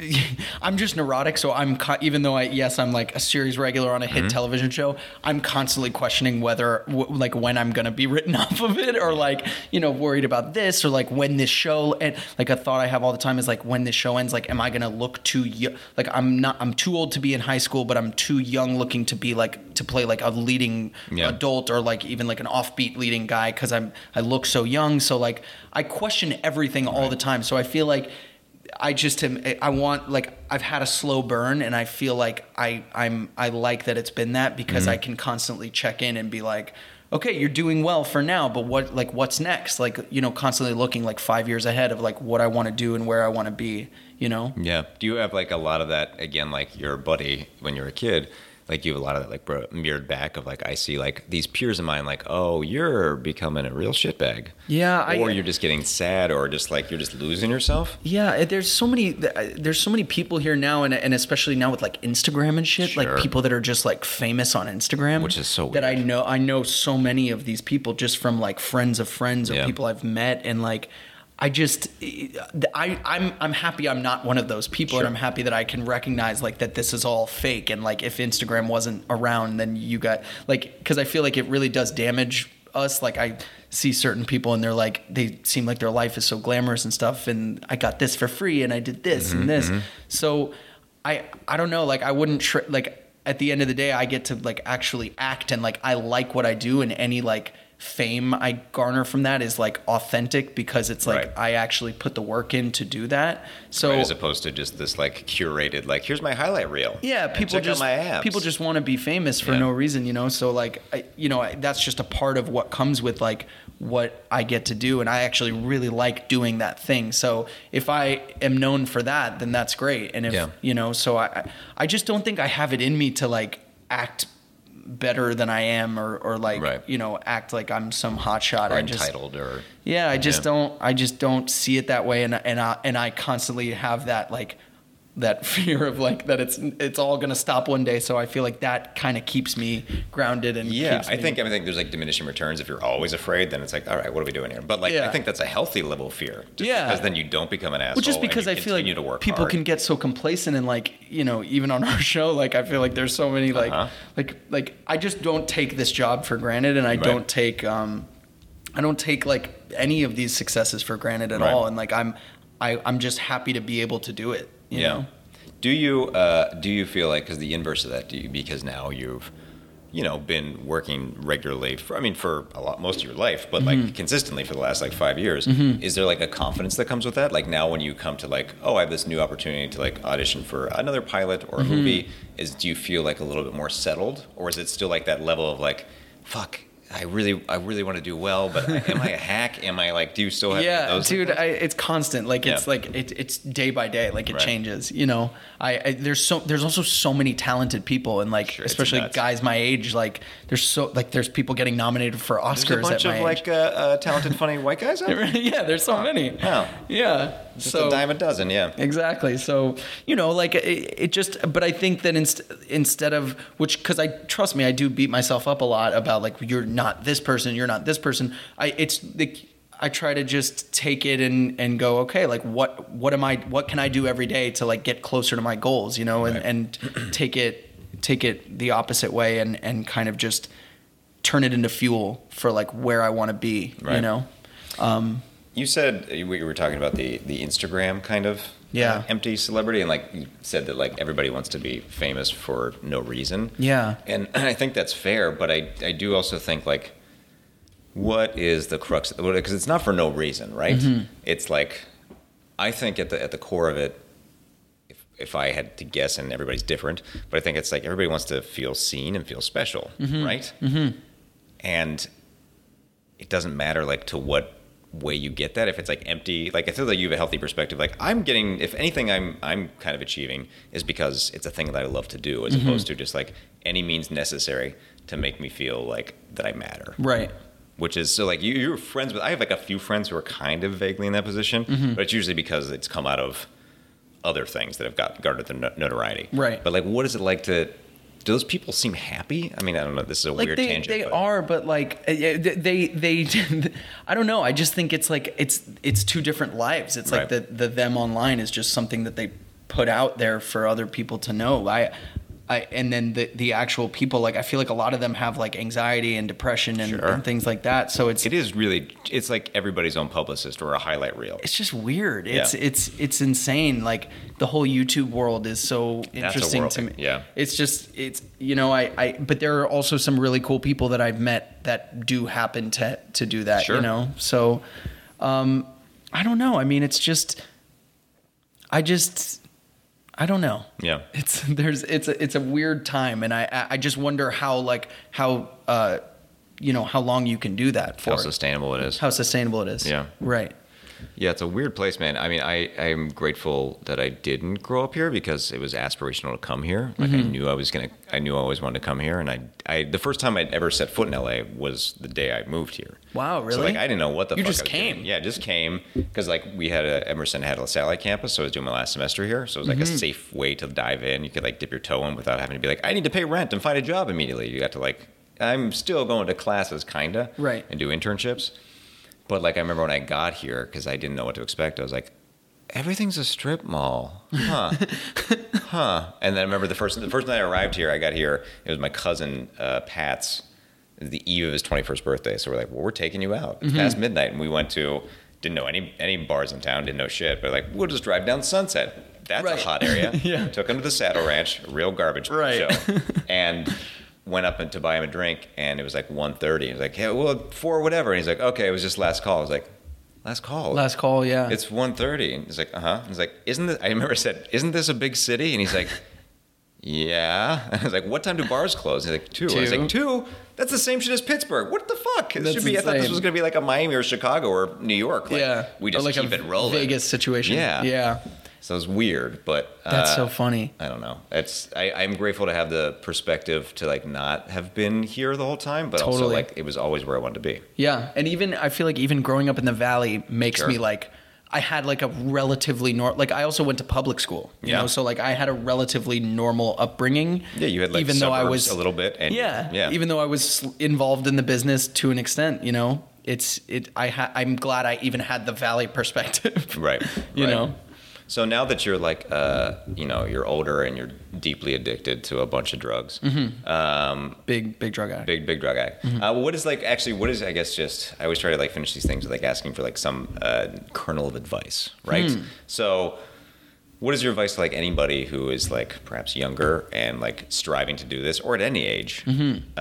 [laughs] I'm just neurotic, so I'm co- even though I yes I'm like a series regular on a Mm-hmm. hit television show, I'm constantly questioning whether w- like when I'm gonna be [laughs] written off of it or like you know worried about this or like when this show and like a thought I have all the time is like when this show ends, like am I gonna look too young? Like I'm not I'm too old to be in high school, but I'm too young looking to be like to play like a leading Yeah. adult or like even like an offbeat leading guy because I'm I look so young. So like I question everything all the time. So I feel like I just am. I want like I've had a slow burn, and I feel like I I'm I like that it's been that because Mm-hmm. I can constantly check in and be like, okay, you're doing well for now, but what like what's next? Like you know, constantly looking like five years ahead of like what I want to do and where I want to be. You know. Yeah. Do you have like a lot of that again, like your buddy when you were a kid? Like you have a lot of that like bro, mirrored back of like I see like these peers of mine like oh you're becoming a real shitbag Yeah, I- or you're just getting sad or just like you're just losing yourself Yeah, there's so many there's so many people here now and and especially now with like Instagram and shit, Sure. like people that are just like famous on Instagram, Which is so that I know I know so many of these people just from like friends of friends or Yeah. people I've met and like I just I I'm I'm happy I'm not one of those people Sure. and I'm happy that I can recognize like that this is all fake and like if Instagram wasn't around then you got like cuz I feel like it really does damage us. Like I see certain people and they're like they seem like their life is so glamorous and stuff and I got this for free and I did this Mm-hmm, and this so I I don't know. Like I wouldn't tr- like at the end of the day I get to like actually act and like I like what I do and any like fame I garner from that is like authentic because it's like Right. I actually put the work in to do that so right, as opposed to just this like curated like here's my highlight reel yeah, people just people just want to be famous for Yeah. no reason, you know. So like, I, you know, I, that's just a part of what comes with like what I get to do, and I actually really like doing that thing. So if I am known for that, then that's great. And if Yeah. you know, so I- I just don't think I have it in me to like act better than I am or or like Right. you know act like I'm some hotshot. or I just or yeah, I just Yeah. don't. I just don't see it that way, and and I and I constantly have that like that [laughs] fear of like that it's it's all gonna stop one day. So I feel like that kind of keeps me grounded and yeah I think I think there's like diminishing returns if you're always afraid then it's like all right what are we doing here but like I think that's a healthy level of fear just Yeah. because then you don't become an asshole Well, just because I feel like to people hard. can get so complacent and like you know even on [laughs] our show like I feel like there's so many like Uh-huh. like like I just don't take this job for granted and I Right. don't take um I don't take like any of these successes for granted at Right. all and like I'm I I'm just happy to be able to do it. You yeah. Know? Do you uh, do you feel like because the inverse of that? Do you because now you've you know, been working regularly for, I mean, for a lot, most of your life, but Mm-hmm. like consistently for the last like five years, is there like a confidence that comes with that? Like now when you come to like, oh, I have this new opportunity to like audition for another pilot or a Mm-hmm. movie, is do you feel like a little bit more settled or is it still like that level of like, fuck, I really, I really want to do well, but am I a hack? Am I like, do you still have those? yeah dude I, it's constant like it's Yeah. like it, it's day by day like it Right. changes you know I, I there's so there's also so many talented people and like Sure, especially guys my age like there's so like there's people getting nominated for There's oscars a bunch at of my like uh, uh, talented, funny white guys out there. [laughs] yeah there's so many Wow. yeah Just so a dime a dozen, yeah. Exactly. So, you know, like it, it just, but I think that inst- instead of, which, cause I, trust me, I do beat myself up a lot about like, you're not this person, you're not this person. I, it's the, I try to just take it and, and go, okay, like what, what am I, what can I do every day to like get closer to my goals, you know, and, Right. and [clears throat] take it, take it the opposite way and, and kind of just turn it into fuel for like where I want to be, you know? Um, You said we were talking about the the Instagram kind of Yeah. uh, empty celebrity, and like you said that like everybody wants to be famous for no reason. Yeah. and [clears throat] I think that's fair, but I I do also think like what is the crux of it? because it's not for no reason, right? Mm-hmm. It's like I think at the at the core of it. if If I had to guess, and everybody's different, but I think it's like everybody wants to feel seen and feel special, right? Mm-hmm. And it doesn't matter like to what way you get that if it's like empty like i feel like you have a healthy perspective like i'm getting if anything i'm i'm kind of achieving is because it's a thing that i love to do as opposed to just like any means necessary to make me feel like that i matter right. which is so like you, you're friends with i have like a few friends who are kind of vaguely in that position Mm-hmm. but it's usually because it's come out of other things that have got garnered the notoriety Right. but like what is it like to do those people seem happy? I mean i don't know this is a like weird they, tangent they but- are but like uh, they they [laughs] i don't know i just think it's like it's it's two different lives. It's like the the them online is just something that they put out there for other people to know. I I, and then the the actual people like I feel like a lot of them have like anxiety and depression and, Sure. and things like that. So it's it is really it's like everybody's own publicist or a highlight reel it's just weird. It's Yeah. it's it's insane. Like the whole YouTube world is so interesting to me. yeah. It's just it's you know I I but there are also some really cool people that I've met that do happen to to do that. Sure. You know, so um, I don't know. I mean, it's just I just I don't know. Yeah. It's [laughs] there's it's a it's a weird time, and I I- just wonder how like how uh you know how long you can do that for how sustainable it is how sustainable it is. Yeah. Right. Yeah it's a weird place man i mean i i'm grateful that i didn't grow up here because it was aspirational to come here like Mm-hmm. i knew i was gonna i knew i always wanted to come here and i i the first time i'd ever set foot in la was the day i moved here Wow, so really? like i didn't know what the You fuck just I was came. doing. yeah just came because like we had a emerson had a satellite campus so i was doing my last semester here so it was like Mm-hmm. a safe way to dive in you could like dip your toe in without having to be like i need to pay rent and find a job immediately you got to like i'm still going to classes kinda Right. and do internships but like I remember when I got here because I didn't know what to expect. I was like, everything's a strip mall, huh? [laughs] huh? And then I remember the first the first night I arrived here. I got here. It was my cousin uh, Pat's the eve of his twenty first birthday. So we're like, well, we're taking you out It's past midnight, and we went to didn't know any any bars in town. Didn't know shit. But like, we'll just drive down Sunset. That's Right. a hot area. [laughs] Yeah. Took him to the Saddle Ranch, real garbage Right. show, [laughs] and went up and to buy him a drink, and it was like 1.30. He was like, "Yeah, well, four whatever." And he's like, "Okay, it was just last call." I was like, "Last call." Last call, yeah. It's 1.30. And he's like, "Uh huh." He's like, "Isn't this?" I remember I said, "Isn't this a big city?" And he's like, [laughs] "Yeah." And [laughs] I was like, "What time do bars close?" He's like, two. I was like, two? That's the same shit as Pittsburgh. What the fuck? This That's should be. I thought this was gonna be like a Miami or Chicago or New York. Like, yeah. we Or just like keep a it rolling. Vegas situation. Yeah. Yeah. So it's weird, but That's uh, so funny. I don't know. It's I, I'm grateful to have the perspective to like not have been here the whole time, but also like it was always where I wanted to be. Yeah. And even I feel like even growing up in the valley makes Sure. me like I had like a relatively normal. like I also went to public school. You Yeah. know, so like I had a relatively normal upbringing. Yeah, you had like even though I was a little bit, and yeah, yeah, Even though I was involved in the business to an extent, you know, it's it. I ha- I'm glad I even had the valley [laughs] perspective. right. You right. know. So now that you're like, uh, you know, you're older and you're deeply addicted to a bunch of drugs, Mm-hmm. um, Big big drug addict. big big drug addict. Mm-hmm. Uh, what is like actually? What is I guess just I always try to like finish these things with like asking for like some uh, kernel of advice, right? Hmm. So what is your advice to like anybody who is like perhaps younger and like striving to do this or at any age? Mm-hmm.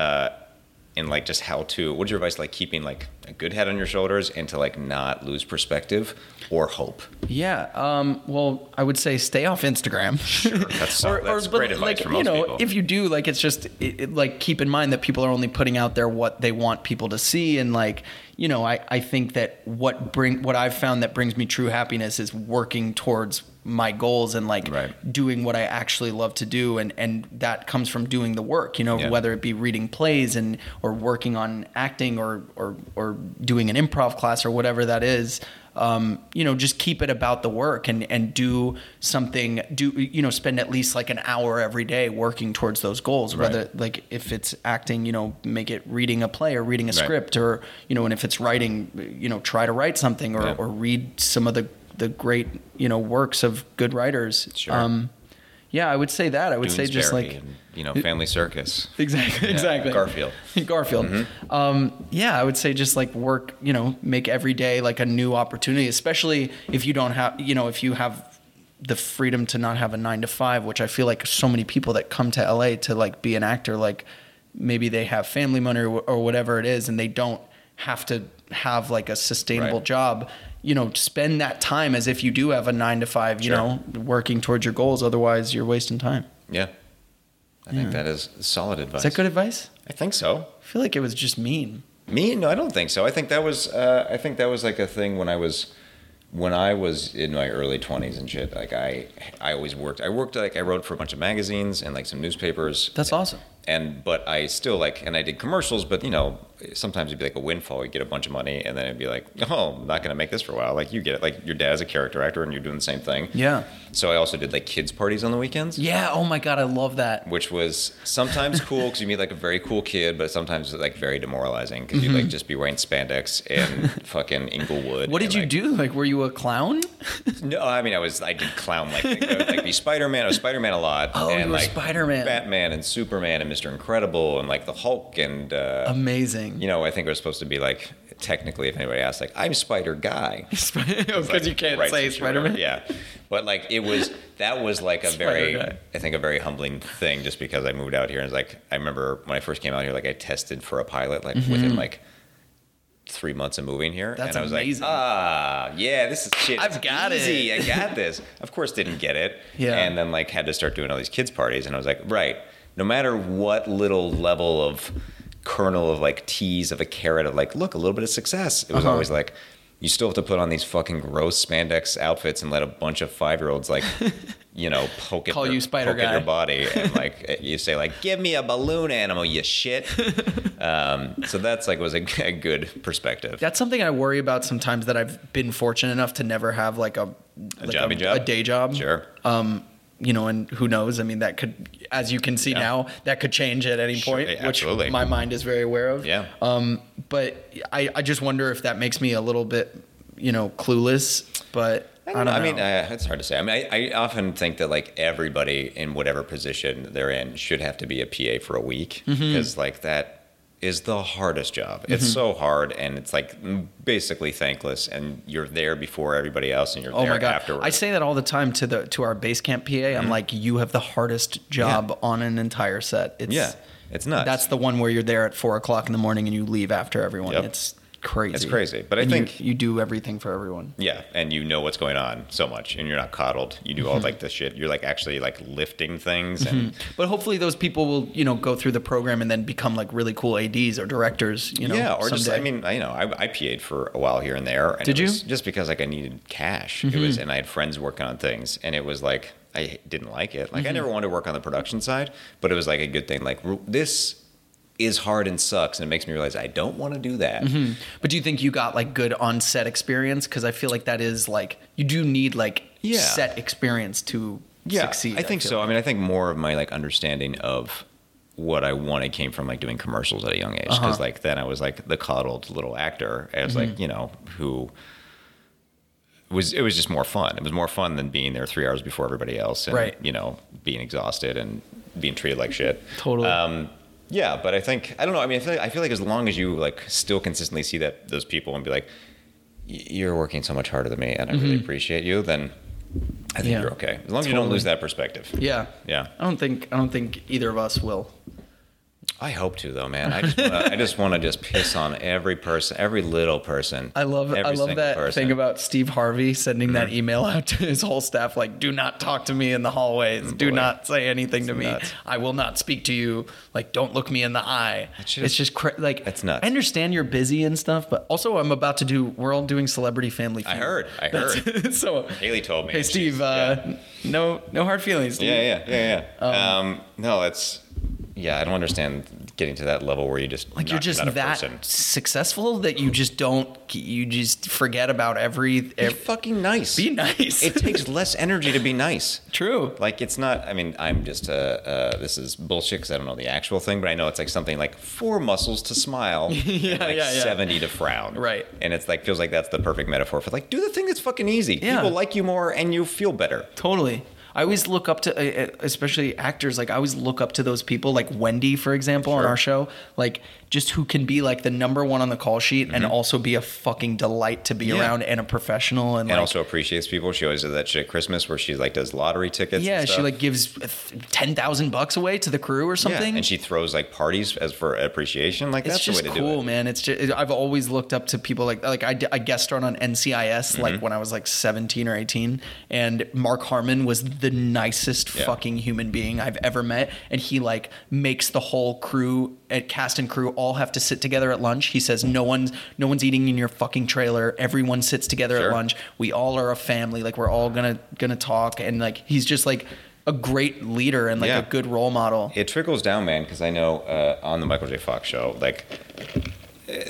And like just how to what's your advice like keeping like a good head on your shoulders and to like not lose perspective or hope Yeah. Um, well, I would say stay off Instagram. Sure. That's- [laughs] that's great advice like, for you know, people. if you do, like, it's just it, it, like keep in mind that people are only putting out there what they want people to see, and like, you know, I, I think that what bring what I've found that brings me true happiness is working towards my goals and like Right. doing what I actually love to do, and and that comes from doing the work. You know, Yeah. whether it be reading plays and or working on acting or or or doing an improv class or whatever that is um, you know just keep it about the work and and do something do you know spend at least like an hour every day working towards those goals Right. whether like if it's acting you know make it reading a play or reading a Right. script or you know and if it's writing you know try to write something or, Yeah. or read some of the the great you know works of good writers Sure. um yeah i would say that i would say just like and, you know family circus [laughs] Exactly. Exactly. Garfield. [laughs] Garfield. Mm-hmm. Um, yeah, I would say just like work. You know, make every day like a new opportunity, especially if you don't have. You know, if you have the freedom to not have a nine to five, which I feel like so many people that come to LA to like be an actor, like maybe they have family money or, or whatever it is, and they don't have to have like a sustainable Right. job. You know, spend that time as if you do have a nine to five. You Sure. know, working towards your goals. Otherwise, you're wasting time. yeah i think that is solid advice Is that good advice? i think so I feel like it was just mean. Me? No, I don't think so. I think that was uh, I think that was like a thing when I was when I was in my early twenties and shit. Like I I always worked. I worked like I wrote for a bunch of magazines and like some newspapers. That's awesome. And but I still like and I did commercials, but you know sometimes it'd be like a windfall. You get a bunch of money and then it'd be like, oh, I'm not gonna make this for a while. Like you get it. Like your dad's a character actor and you're doing the same thing. Yeah. So I also did like kids parties on the weekends Yeah. Oh my god, I love that. which was sometimes cool because you meet like a very cool kid, but sometimes it's like very demoralizing because you'd like just be wearing spandex and [laughs] fucking Inglewood. Mm-hmm. What did and, you like- do? Like, were you a clown? [laughs] No, I mean I was I did clown like I would like be Spider Man. I was Spider Man a lot. Oh, and you were like Spider-Man. Batman and Superman and Mister Incredible and like the Hulk and uh, Amazing. You know I think it was supposed to be like technically if anybody asked like I'm Spider Guy. [laughs] Because like, you can't right, say sure, Spider-Man. Yeah, but like it was that was like a very. I think a very humbling thing just because I moved out here and like I remember when I first came out here like I tested for a pilot like within like three months of moving here Mm-hmm. That's and I was amazing. like ah yeah this is shit I've got it. I got this [laughs] of course didn't get it Yeah. and then like had to start doing all these kids parties and I was like right no matter what little level of kernel of like tease of a carrot of like look a little bit of success it was Uh-huh. always like you still have to put on these fucking gross spandex outfits and let a bunch of five year olds like, [laughs] you know, poke at Call your, you Spider poke at your body and [laughs] like you say like, give me a balloon animal, you shit. [laughs] um, so that's like was a, a good perspective. That's something I worry about sometimes that I've been fortunate enough to never have like a like jobby job? a day job. Sure. Um, you know, and who knows? I mean, that could, as you can see Yeah. now, that could change at any Sure, point, yeah, which my mind is very aware of. Yeah. Um, but I, I just wonder if that makes me a little bit, you know, clueless. But I don't, know. I mean, uh, it's hard to say. I mean, I, I often think that like everybody in whatever position they're in should have to be a PA for a week Mm-hmm. because like that is the hardest job. It's so hard and it's like basically thankless, and you're there before everybody else, and you're Oh there my god! afterwards. I say that all the time to the to our base camp PA. Mm-hmm. I'm like, you have the hardest job on an entire set. It's, Yeah, it's nuts. That's the one where you're there at four o'clock in the morning and you leave after everyone. Yep. It's crazy. It's crazy, but I And you- think- you, do everything for everyone. Yeah, and you know what's going on so much, and you're not coddled. You do Mm-hmm. all like the shit. You're like actually like lifting things, and mm-hmm. But hopefully, those people will you know go through the program and then become like really cool ADs or directors. You know, yeah, or just. I mean, I, you know, I, I PA'd for a while here and there. And Did you? Just because like I needed cash. It mm-hmm. was, and I had friends working on things, and it was like I didn't like it. Like I mm-hmm. never wanted to work on the production side, but it was like a good thing. Like this is hard and sucks, and it makes me realize I don't want to do that. But do you think you got like good on set experience? Because I feel like that is like you do need like Yeah. set experience to yeah, succeed. I think feel so. like. I mean, I think more of my like understanding of what I wanted came from like doing commercials at a young age because Uh-huh. like then I was like the coddled little actor. as Mm-hmm. like you know who was it was just more fun. It was more fun than being there three hours before everybody else and Right. you know being exhausted and being treated like shit. Totally. Um, yeah, but I think I don't know. I mean, I feel like, I feel like as long as you like still consistently see that those people and be like, you're working so much harder than me, and I Mm-hmm. really appreciate you, then I think Yeah. you're okay as long as you don't lose that perspective. Yeah. Yeah. I don't think I don't think either of us will. I hope to though, man. I just wanna, I just want to just piss on every person, every little person. I love I love that person. thing about Steve Harvey sending that Mm-hmm. email out to his whole staff like do not talk to me in the hallways. Do not say anything to me. nuts. I will not speak to you. Like don't look me in the eye. That shit It's just cra- like That's nuts. I understand you're busy and stuff, but also I'm about to do we're all doing celebrity family I heard. I That's- heard. [laughs] so Haley told me. Hey Steve, uh yeah. no no hard feelings. Steve. Yeah, yeah, yeah, yeah. Um, no, it's yeah. I don't understand getting to that level where you just Like you're just that person. successful that you just don't you just forget about every, Be every fucking nice. be nice. it takes [laughs] less energy to be nice. True. Like it's not. I mean, I'm just. Uh, uh, this is bullshit because I don't know the actual thing, but I know it's like something like four muscles to smile, [laughs] Yeah, and like yeah, yeah. seventy to frown. Right. And it's like feels like that's the perfect metaphor for like do the thing that's fucking easy. Yeah. People like you more, and you feel better. Totally. I always look up to, uh, uh, especially actors. Like I always look up to those people, like Wendi, for example, on our show. Like just who can be like the number one on the call sheet and also be a fucking delight to be Mm-hmm. Yeah. around and a professional and, And like, also appreciates people. She always does that shit at Christmas where she like does lottery tickets. yeah, she like gives ten thousand bucks away to the crew or something. Yeah, and she throws like parties as for appreciation. Like it's that's just the way to cool, do it. man. It's just I've always looked up to people like like I, I guest starred on NCIS Mm-hmm. like when I was like 17 or 18, and Mark Harmon was the nicest Yeah. fucking human being I've ever met, and he like makes the whole crew at cast and crew all have to sit together at lunch. He says no one's no one's eating in your fucking trailer. Everyone sits together Sure. at lunch. We all are a family. Like we're all gonna gonna talk, and like he's just like a great leader and like Yeah. a good role model. It trickles down, man, because I know uh, on the Michael J. Fox show, like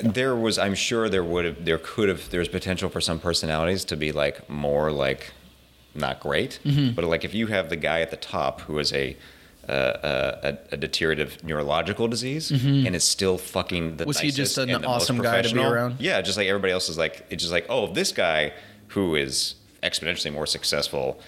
there was, I'm sure there would have, there could have, there's potential for some personalities to be like more like not great, Mm-hmm. but like if you have the guy at the top who is a uh, a, a deteriorative neurological disease and is still fucking the Mm-hmm. Was he just an awesome guy to be around? Yeah, just like everybody else is like, it's just like, oh, this guy who is exponentially more successful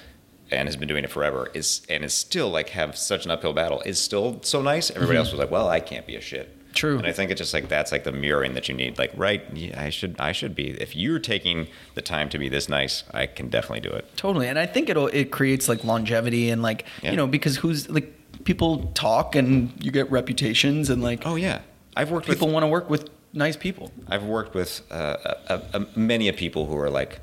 and has been doing it forever is and is still like have such an uphill battle is still so nice. Everybody else was like, well, I can't be a shit. Mm-hmm. True. And I think it's just like that's like the mirroring that you need. Like, right? Yeah, I should I should be. If you're taking the time to be this nice, I can definitely do it. Totally, and I think it'll it creates like longevity and like Yeah. you know because who's like people talk and you get reputations and like Oh yeah, I've worked with people want to work with nice people. I've worked with uh, many a people who are like,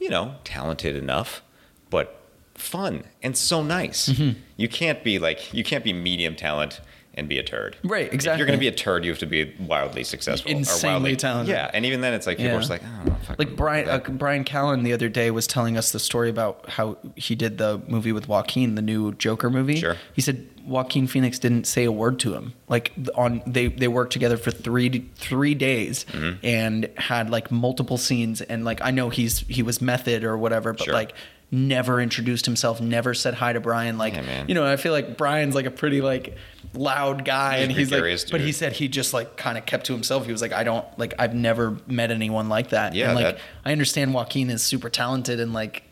you know, talented enough, but fun and so nice. Mm-hmm. You can't be like you can't be medium talent and be a turd. Right, If exactly. you're going to be a turd, you have to be wildly successful, or Insanely wildly talented. Yeah, and even then, it's like people Yeah. are just like, I don't know, fucking Like Bryan uh. Bryan Callen the other day was telling us the story about how he did the movie with Joaquin, the new Joker movie. Sure. He said Joaquin Phoenix didn't say a word to him. Like on they they worked together for three three days Mm-hmm. and had like multiple scenes and like I know he's he was method or whatever, but Sure. like never introduced himself, never said hi to Bryan. Like Yeah, you know, I feel like Bryan's like a pretty like loud guy He's and he's like gregarious but he said he just like kind of kept to himself. He was like, I don't like I've never met anyone like that. Yeah, and like that- I understand Joaquin is super talented and like,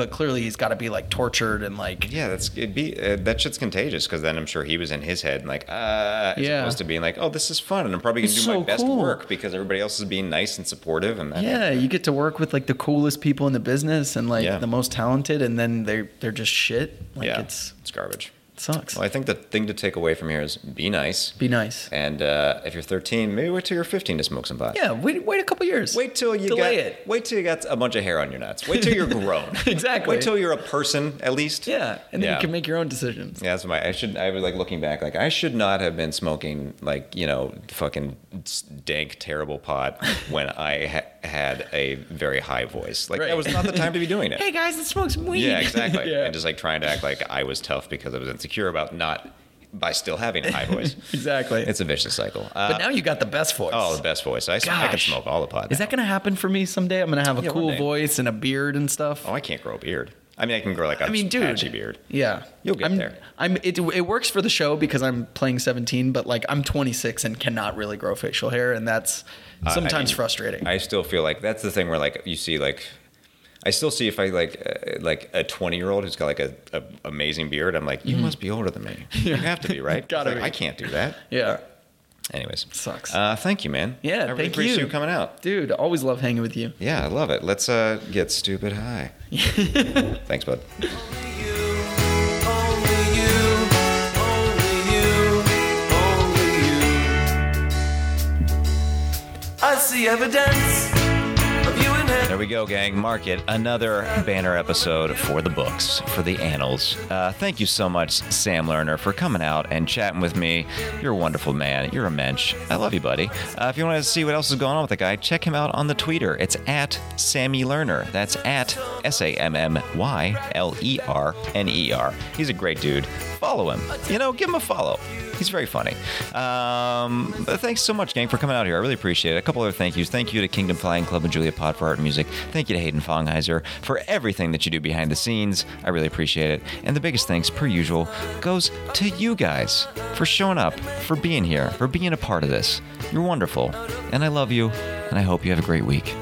but clearly he's got to be like tortured and like Yeah, that's it'd be uh, that shit's contagious because then I'm sure he was in his head and like, uh, as Yeah. opposed to being like, oh, this is fun and I'm probably gonna It's do my best cool. work because everybody else is being nice and supportive and that, yeah, you get to work with like the coolest people in the business and like Yeah. the most talented, and then they they're just shit. Like yeah, it's it's garbage. Sucks. Well, I think the thing to take away from here is be nice. Be nice. And uh, if you're 13, maybe wait till you're 15 to smoke some pot. Yeah, wait wait a couple years. Wait till you delay got it. wait till you got a bunch of hair on your nuts. Wait till you're [laughs] grown. Exactly. Wait till you're a person at least. Yeah, and then Yeah. you can make your own decisions. Yeah, that's my. I should. I was like looking back, like I should not have been smoking like you know fucking dank, terrible pot when I ha- had a very high voice. Like Right. that was not the time to be doing [laughs] it. Hey guys, let's smoke some weed. yeah, exactly. [laughs] yeah. And just like trying to act like I was tough because I was insecure about not by still having a high [laughs] voice. exactly. It's a vicious cycle. Uh, but now you got the best voice. oh, the best voice. I can smoke all the pot. Is that gonna happen for me someday? I'm gonna have a Yeah, cool voice and a beard and stuff. Oh, I can't grow a beard. I mean, I can grow like a I mean, dude, patchy beard. Yeah, You'll get I'm, there. I'm. It, it works for the show because I'm playing 17, but like I'm 26 and cannot really grow facial hair, and that's I sometimes mean, frustrating. I still feel like that's the thing where like you see like I still see if I like uh, like a 20 year old who's got like a, a amazing beard. I'm like, you must be older than me. [laughs] You have to be right. [laughs] Gotta like, be. I can't do that. yeah, Anyways, Sucks. Uh, thank you, man. Yeah, I really thank appreciate you. you coming out. Dude, always love hanging with you. Yeah, I love it. Let's uh, get stupid high. [laughs] Thanks, bud. Only you, only you, only you. I see evidence of you in There we go, gang. Mark it. Another banner episode for the books, for the annals. Uh, thank you so much, Sam Lerner, for coming out and chatting with me. You're a wonderful man. You're a mensch. I love you, buddy. Uh, if you want to see what else is going on with the guy, check him out on the Twitter. It's at Sammy Lerner. That's at S A M M Y L E R N E R. He's a great dude. Follow him. You know, give him a follow. He's very funny. Um, but thanks so much, gang, for coming out here. I really appreciate it. A couple other thank yous. Thank you to Kingdom Flying Club and Julia Pod for art and music. Thank you to Hayden Fongheiser for everything that you do behind the scenes. I really appreciate it. And the biggest thanks, per usual, goes to you guys for showing up, for being here, for being a part of this. You're wonderful. And I love you, and I hope you have a great week.